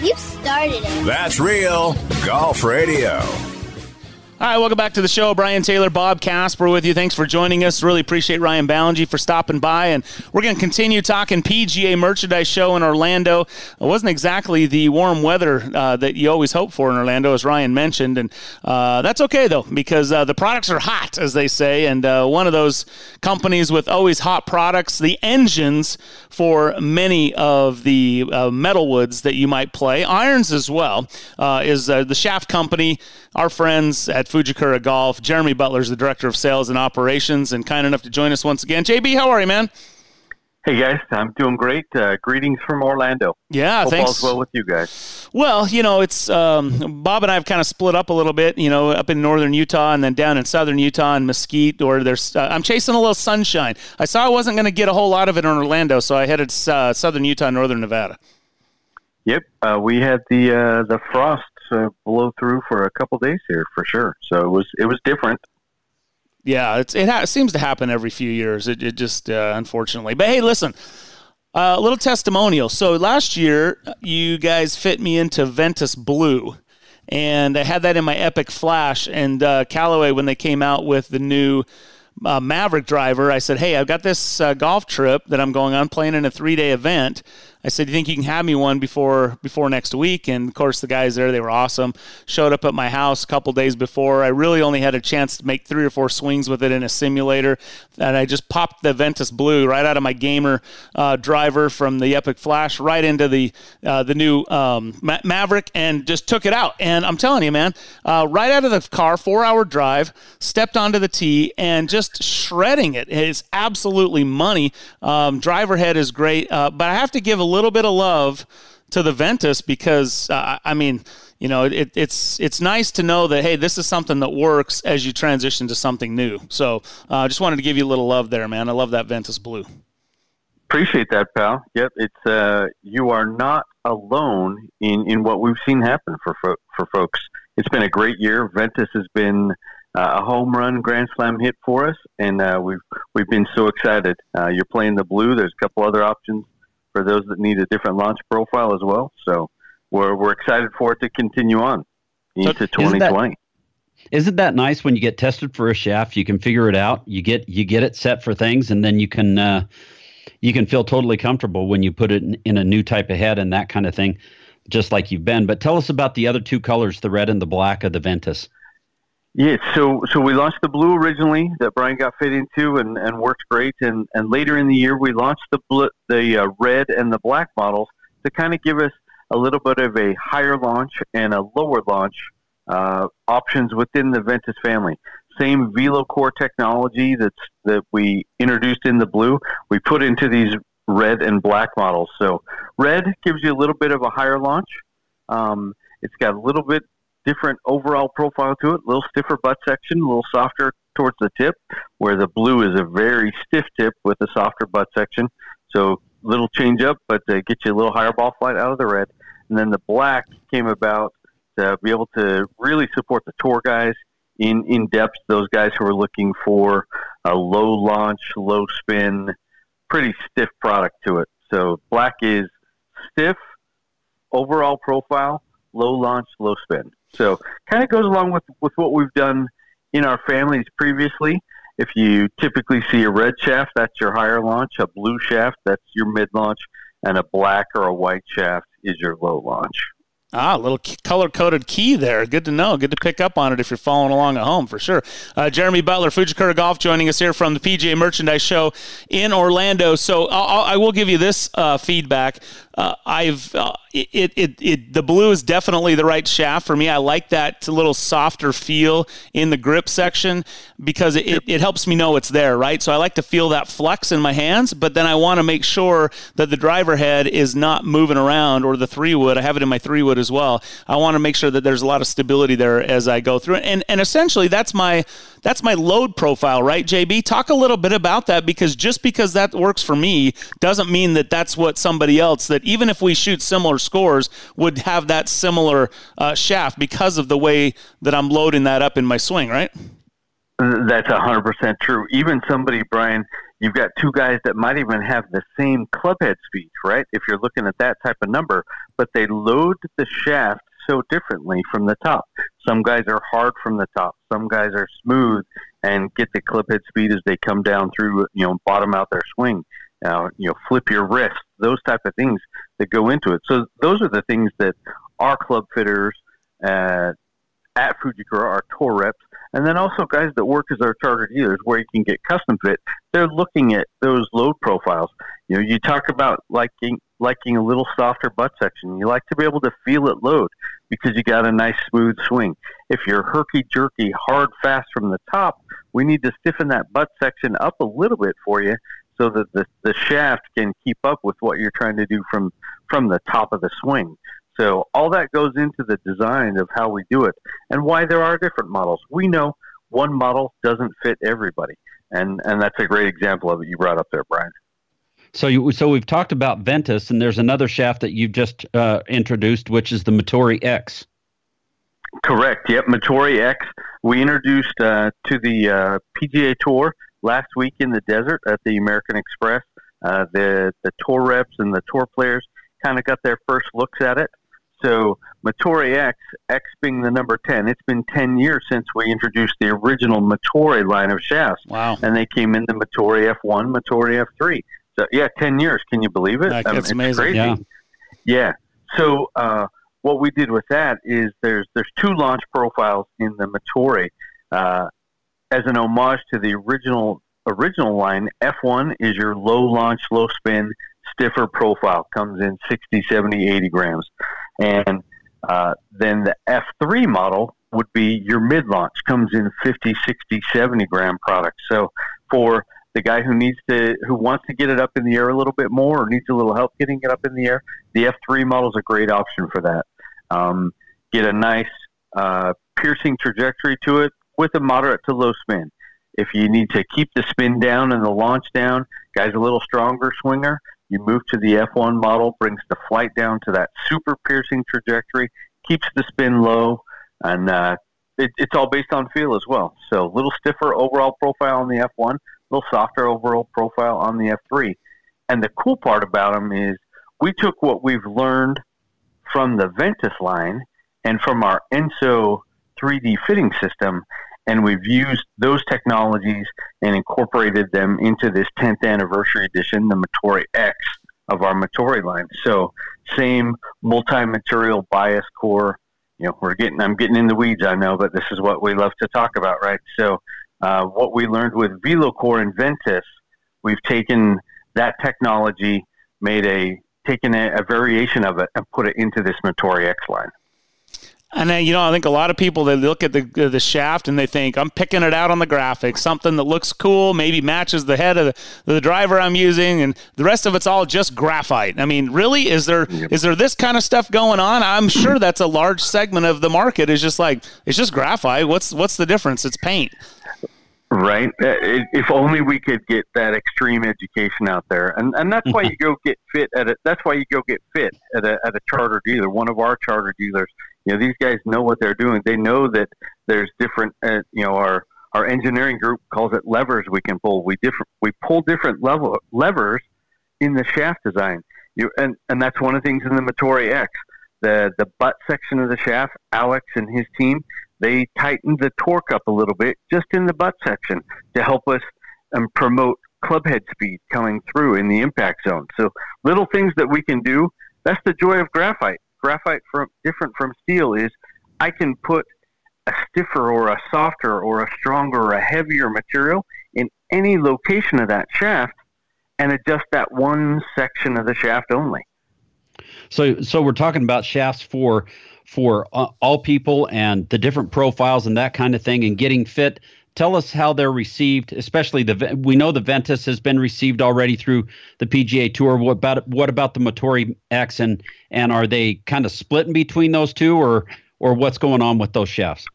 You started it. That's real golf radio. All right, welcome back to the show. Brian Taylor, Bob Casper with you. Thanks for joining us. Really appreciate Ryan Ballengee for stopping by. And we're going to continue talking PGA Merchandise Show in Orlando. It wasn't exactly the warm weather uh, that you always hope for in Orlando, as Ryan mentioned. And uh, that's okay, though, because uh, the products are hot, as they say. And uh, one of those companies with always hot products, the engines for many of the uh, metal woods that you might play, irons as well, uh, is the Shaft Company. Our friends at Fujikura Golf. Jeremy Butler is the director of sales and operations, and kind enough to join us once again. JB, how are you, man? Hey guys, I'm doing great. Uh, greetings from Orlando. Yeah, Hope thanks. All's well with you guys. Well, you know, it's um, Bob and I have kind of split up a little bit. You know, up in northern Utah and then down in southern Utah and Mesquite. Or there's, uh, I'm chasing a little sunshine. I saw I wasn't going to get a whole lot of it in Orlando, so I headed uh, southern Utah, northern Nevada. Yep, uh, we had the uh, the frost blow through for a couple days here for sure. So it was it was different. Yeah, it, ha- seems to happen every few years. It, it just uh, unfortunately. But hey, listen, uh, a little testimonial. So last year, you guys fit me into Ventus Blue, and I had that in my Epic Flash. And uh, Callaway, when they came out with the new uh, Maverick driver, I said, "Hey, I've got this uh, golf trip that I'm going on, playing in a three day event." I said, "You think you can have me one before before next week?" And of course, the guys there they were awesome. Showed up at my house a couple days before. I really only had a chance to make three or four swings with it in a simulator, and I just popped the Ventus Blue right out of my gamer uh, driver from the Epic Flash right into the uh, the new um, Ma- Maverick, and just took it out. And I'm telling you, man, uh, right out of the car, four hour drive, stepped onto the tee, and just shredding it. It's absolutely money. Um, driver head is great, uh, but I have to give a little bit of love to the Ventus because uh, I mean, you know, it, it's it's nice to know that hey, this is something that works as you transition to something new. So I uh, just wanted to give you a little love there, man. I love that Ventus Blue. Appreciate that, pal. Yep, it's uh, you are not alone in, in what we've seen happen for fo- for folks. It's been a great year. Ventus has been uh, a home run grand slam hit for us, and uh, we've we've been so excited. Uh, you're playing the blue. There's a couple other options for those that need a different launch profile as well. So we're we're excited for it to continue on into So 2020. Isn't that nice when you get tested for a shaft? You can figure it out. You get you get it set for things, and then you can uh, you can feel totally comfortable when you put it in, in a new type of head and that kind of thing, just like you've been. But tell us about the other two colors, the red and the black of the Ventus. Yeah, so so we launched the blue originally that Brian got fit into and, and worked great, and, and later in the year we launched the the uh, red and the black models to kind of give us a little bit of a higher launch and a lower launch uh, options within the Ventus family. Same VeloCore technology that's that we introduced in the blue, we put into these red and black models. So red gives you a little bit of a higher launch. Um, it's got a little bit different overall profile to it, a little stiffer butt section, a little softer towards the tip, where the blue is a very stiff tip with a softer butt section. So little change up, but get you a little higher ball flight out of the red. And then the black came about to be able to really support the tour guys in, in depth, those guys who are looking for a low launch, low spin, pretty stiff product to it. So black is stiff, overall profile, low launch, low spin. So kind of goes along with, with what we've done in our families previously. If you typically see a red shaft, that's your higher launch. A blue shaft, that's your mid launch. And a black or a white shaft is your low launch. Ah, a little color coded key there. Good to know. Good to pick up on it if you're following along at home for sure. Uh, Jeremy Butler, Fujikura Golf, joining us here from the PGA Merchandise Show in Orlando. So I'll, I will give you this uh, feedback. Uh, I've uh, it, it it the blue is definitely the right shaft for me. I like that little softer feel in the grip section because it, it, it helps me know it's there, right? So I like to feel that flex in my hands, but then I want to make sure that the driver head is not moving around or the three wood. I have it in my three wood as well. I want to make sure that there's a lot of stability there as I go through it. And and essentially that's my that's my load profile, right, JB? Talk a little bit about that because just because that works for me doesn't mean that that's what somebody else that even if we shoot similar scores would have that similar uh, shaft because of the way that I'm loading that up in my swing, right? That's hundred percent true. Even somebody, Brian, you've got two guys that might even have the same club head speed, right? If you're looking at that type of number, but they load the shaft so differently from the top. Some guys are hard from the top. Some guys are smooth and get the clip head speed as they come down through, you know, bottom out their swing. Uh, you know, flip your wrist, those type of things that go into it. So those are the things that our club fitters uh, at Fujikura, our tour reps, and then also guys that work as our charter dealers where you can get custom fit, they're looking at those load profiles. You know, you talk about liking liking a little softer butt section. You like to be able to feel it load because you got a nice smooth swing. If you're herky jerky, hard fast from the top, we need to stiffen that butt section up a little bit for you so that the, the shaft can keep up with what you're trying to do from from the top of the swing. So all that goes into the design of how we do it and why there are different models. We know one model doesn't fit everybody, and and that's a great example of it you brought up there, Brian. So you, so we've talked about Ventus, and there's another shaft that you've just uh, introduced, which is the Motore X. Correct. Yep, Motore X. We introduced uh, to the uh, PGA Tour last week in the desert at the American Express. Uh, the the tour reps and the tour players kind of got their first looks at it. So Motore X, X being the number 10, it's been 10 years since we introduced the original Motore line of shafts. Wow. And they came in the Motore F1, Motore F3. So, yeah, 10 years. Can you believe it? That's I mean, amazing. Crazy. Yeah. yeah. So, uh, what we did with that is there's there's two launch profiles in the Motore uh, as an homage to the original original line. F1 is your low launch, low spin stiffer profile comes in 60, 70, 80 grams. And uh, then the F3 model would be your mid launch, comes in 50, 60, 70 gram product. So for the guy who needs to, who wants to get it up in the air a little bit more or needs a little help getting it up in the air, the F3 model is a great option for that. Um, get a nice uh, piercing trajectory to it with a moderate to low spin. If you need to keep the spin down and the launch down, guy's a little stronger swinger, you move to the F1 model, brings the flight down to that super piercing trajectory, keeps the spin low, and uh, it, it's all based on feel as well. So a little stiffer overall profile on the F1, a little softer overall profile on the F3. And the cool part about them is we took what we've learned from the Ventus line and from our Enso 3D fitting system and we've used those technologies and incorporated them into this 10th anniversary edition, the Motore X of our Motore line. So same multi-material bias core. You know, we're getting I'm getting in the weeds, I know, but this is what we love to talk about, right? So uh, what we learned with VeloCore and Ventus, we've taken that technology, made a taken a, a variation of it, and put it into this Motore X line. And then, you know, I think a lot of people they look at the the shaft and they think I'm picking it out on the graphics, something that looks cool, maybe matches the head of the, the driver I'm using, and the rest of it's all just graphite. I mean, really, is there yep. is there this kind of stuff going on? I'm sure that's a large segment of the market. Is just like it's just graphite. What's what's the difference? It's paint. Right. Uh, if only we could get that extreme education out there, and and that's why you go get fit at it. That's why you go get fit at a at a charter dealer, one of our charter dealers you know these guys know what they're doing. They know that there's different. Uh, you know our our engineering group calls it levers we can pull. We different we pull different level levers in the shaft design. You and and that's one of the things in the Motore X. The the butt section of the shaft, Alex and his team, they tightened the torque up a little bit just in the butt section to help us um, promote club head speed coming through in the impact zone. So little things that we can do. That's the joy of graphite graphite from different from steel is I can put a stiffer or a softer or a stronger or a heavier material in any location of that shaft and adjust that one section of the shaft only. So so we're talking about shafts for for uh, all people and the different profiles and that kind of thing and getting fit tell us how they're received, especially the we know the Ventus has been received already through the PGA Tour. What about what about the Motore X and and are they kind of splitting between those two or or what's going on with those shafts?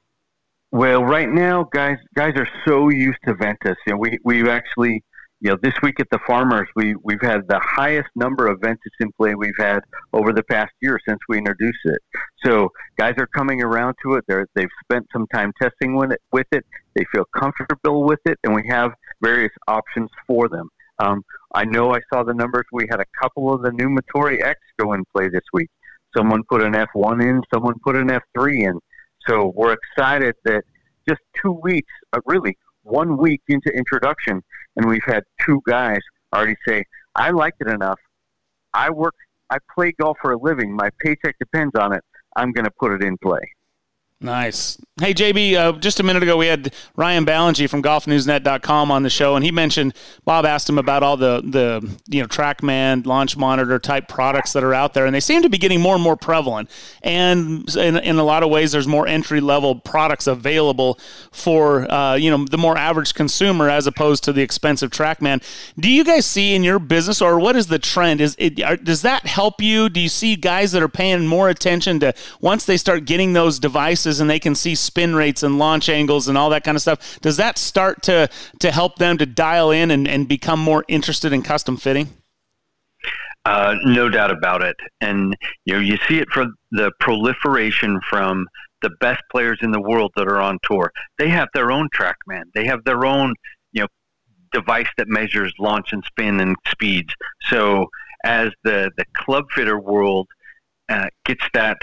Well, right now, guys guys are so used to Ventus. You know, we we've actually you know, this week at the Farmers, we we've had the highest number of Ventus in play we've had over the past year since we introduced it. So guys are coming around to it. They're, they've spent some time testing with it, with it. They feel comfortable with it, and we have various options for them. Um, I know I saw the numbers. We had a couple of the new Motore X go in play this week. Someone put an F1 in, someone put an F3 in. So we're excited that just two weeks, uh, really one week into introduction, and we've had two guys already say, "I liked it enough. I work. I play golf for a living. My paycheck depends on it. I'm going to put it in play." Nice. Hey, JB, uh, just a minute ago, we had Ryan Ballengee from golfnewsnet.com on the show, and he mentioned Bob asked him about all the, the you know TrackMan, launch monitor type products that are out there, and they seem to be getting more and more prevalent. And in, in a lot of ways, there's more entry level products available for uh, you know the more average consumer as opposed to the expensive TrackMan. Do you guys see in your business, or what is the trend? Is it are, does that help you? Do you see guys that are paying more attention to once they start getting those devices? And they can see spin rates and launch angles and all that kind of stuff. Does that start to to help them to dial in and, and become more interested in custom fitting? Uh, no doubt about it. And you know, you see it for the proliferation from the best players in the world that are on tour. They have their own TrackMan. They have their own, you know, device that measures launch and spin and speeds. So as the the club fitter world uh, gets that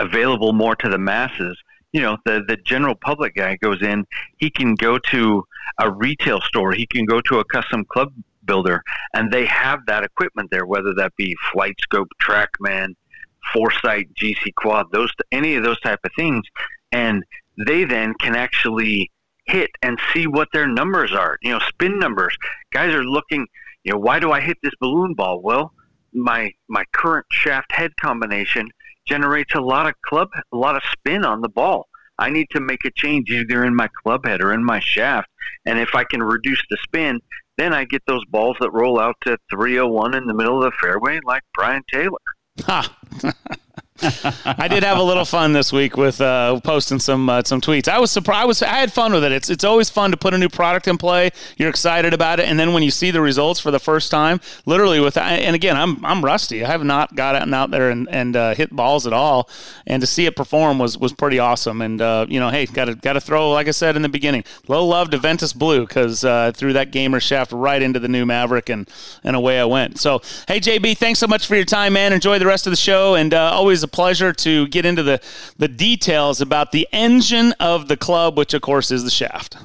available more to the masses, you know, the the general public guy goes in, he can go to a retail store, he can go to a custom club builder, and they have that equipment there, whether that be Flight Scope, TrackMan, Foresight, GC Quad, those any of those type of things, and they then can actually hit and see what their numbers are. You know, spin numbers. Guys are looking. You know, why do I hit this balloon ball? Well, my my current shaft head combination generates a lot of club, a lot of spin on the ball. I need to make a change either in my club head or in my shaft. And if I can reduce the spin, then I get those balls that roll out to 301 in the middle of the fairway like Brian Taylor. Ha! I did have a little fun this week with uh, posting some uh, some tweets. I was surprised. I was I had fun with it. It's it's always fun to put a new product in play. You're excited about it, and then when you see the results for the first time, literally with and again, I'm I'm rusty. I have not got out and out there and, and uh, hit balls at all, and to see it perform was was pretty awesome. And uh, you know, hey, got to got to throw like I said in the beginning, low love to Ventus Blue because uh, threw that gamer shaft right into the new Maverick, and and away I went. So hey, JB, thanks so much for your time, man. Enjoy the rest of the show, and uh, always pleasure to get into the, the details about the engine of the club, which of course is the shaft.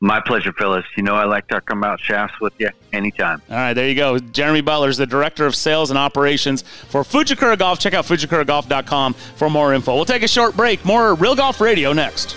My pleasure, Phyllis. You know I like talking about shafts with you anytime. All right, there you go. Jeremy Butler is the Director of Sales and Operations for Fujikura Golf. Check out fujikuragolf.com for more info. We'll take a short break. More Real Golf Radio next.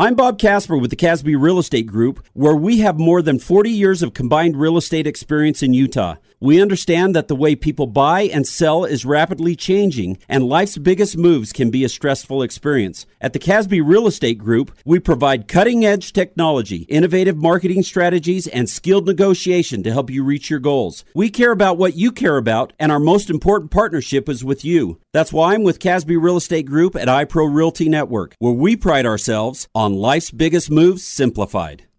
I'm Bob Casper with the Casby Real Estate Group, where we have more than 40 years of combined real estate experience in Utah. We understand that the way people buy and sell is rapidly changing, and life's biggest moves can be a stressful experience. At the Casby Real Estate Group, we provide cutting edge technology, innovative marketing strategies, and skilled negotiation to help you reach your goals. We care about what you care about, and our most important partnership is with you. That's why I'm with Casby Real Estate Group at iPro Realty Network, where we pride ourselves on life's biggest moves simplified.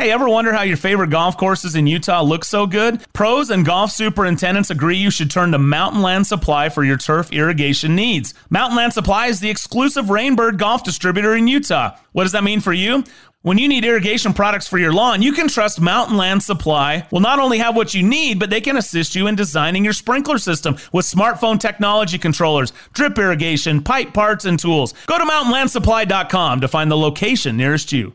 Hey, ever wonder how your favorite golf courses in Utah look so good? Pros and golf superintendents agree you should turn to Mountain Land Supply for your turf irrigation needs. Mountain Land Supply is the exclusive Rainbird golf distributor in Utah. What does that mean for you? When you need irrigation products for your lawn, you can trust Mountain Land Supply will not only have what you need, but they can assist you in designing your sprinkler system with smartphone technology controllers, drip irrigation, pipe parts, and tools. Go to mountainlandsupply.com to find the location nearest you.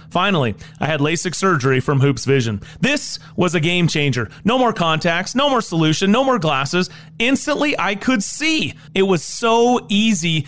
Finally, I had LASIK surgery from Hoopes Vision. This was a game changer. No more contacts, no more solution, no more glasses. Instantly, I could see. It was so easy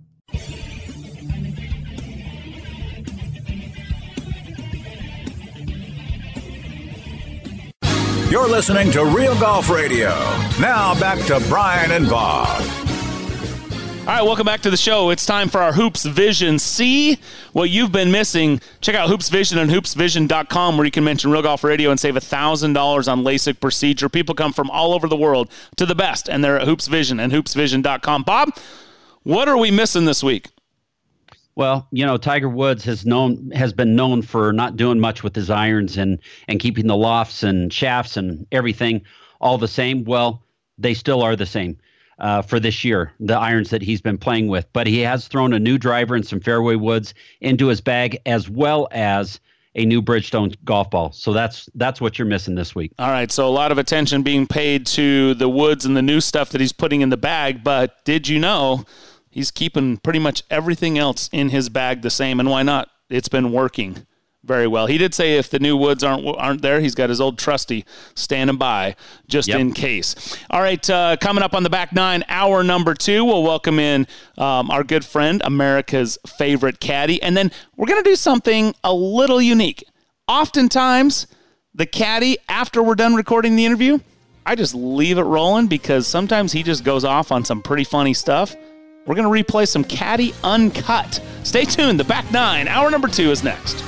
You're listening to Real Golf Radio. Now back to Brian and Bob. All right, welcome back to the show. It's time for our Hoopes Vision. See what you've been missing. Check out Hoopes Vision and hoopesvision.com where you can mention Real Golf Radio and save $1,000 on LASIK procedure. People come from all over the world to the best, and they're at Hoopes Vision and hoopesvision.com. Bob, what are we missing this week? Well, you know, Tiger Woods has known has been known for not doing much with his irons and and keeping the lofts and shafts and everything all the same. Well, they still are the same uh, for this year, the irons that he's been playing with. But he has thrown a new driver and some fairway woods into his bag, as well as a new Bridgestone golf ball. So that's that's what you're missing this week. All right, so a lot of attention being paid to the woods and the new stuff that he's putting in the bag. But did you know? He's keeping pretty much everything else in his bag the same, and why not? It's been working very well. He did say if the new woods aren't aren't there, he's got his old trusty standing by just yep. in case. All right, uh, coming up on the back nine, hour number two, we'll welcome in um, our good friend, America's favorite caddy, and then we're gonna do something a little unique. Oftentimes, the caddy after we're done recording the interview, I just leave it rolling because sometimes he just goes off on some pretty funny stuff. We're going to replay some Caddy Uncut. Stay tuned. The back nine, hour number two is next.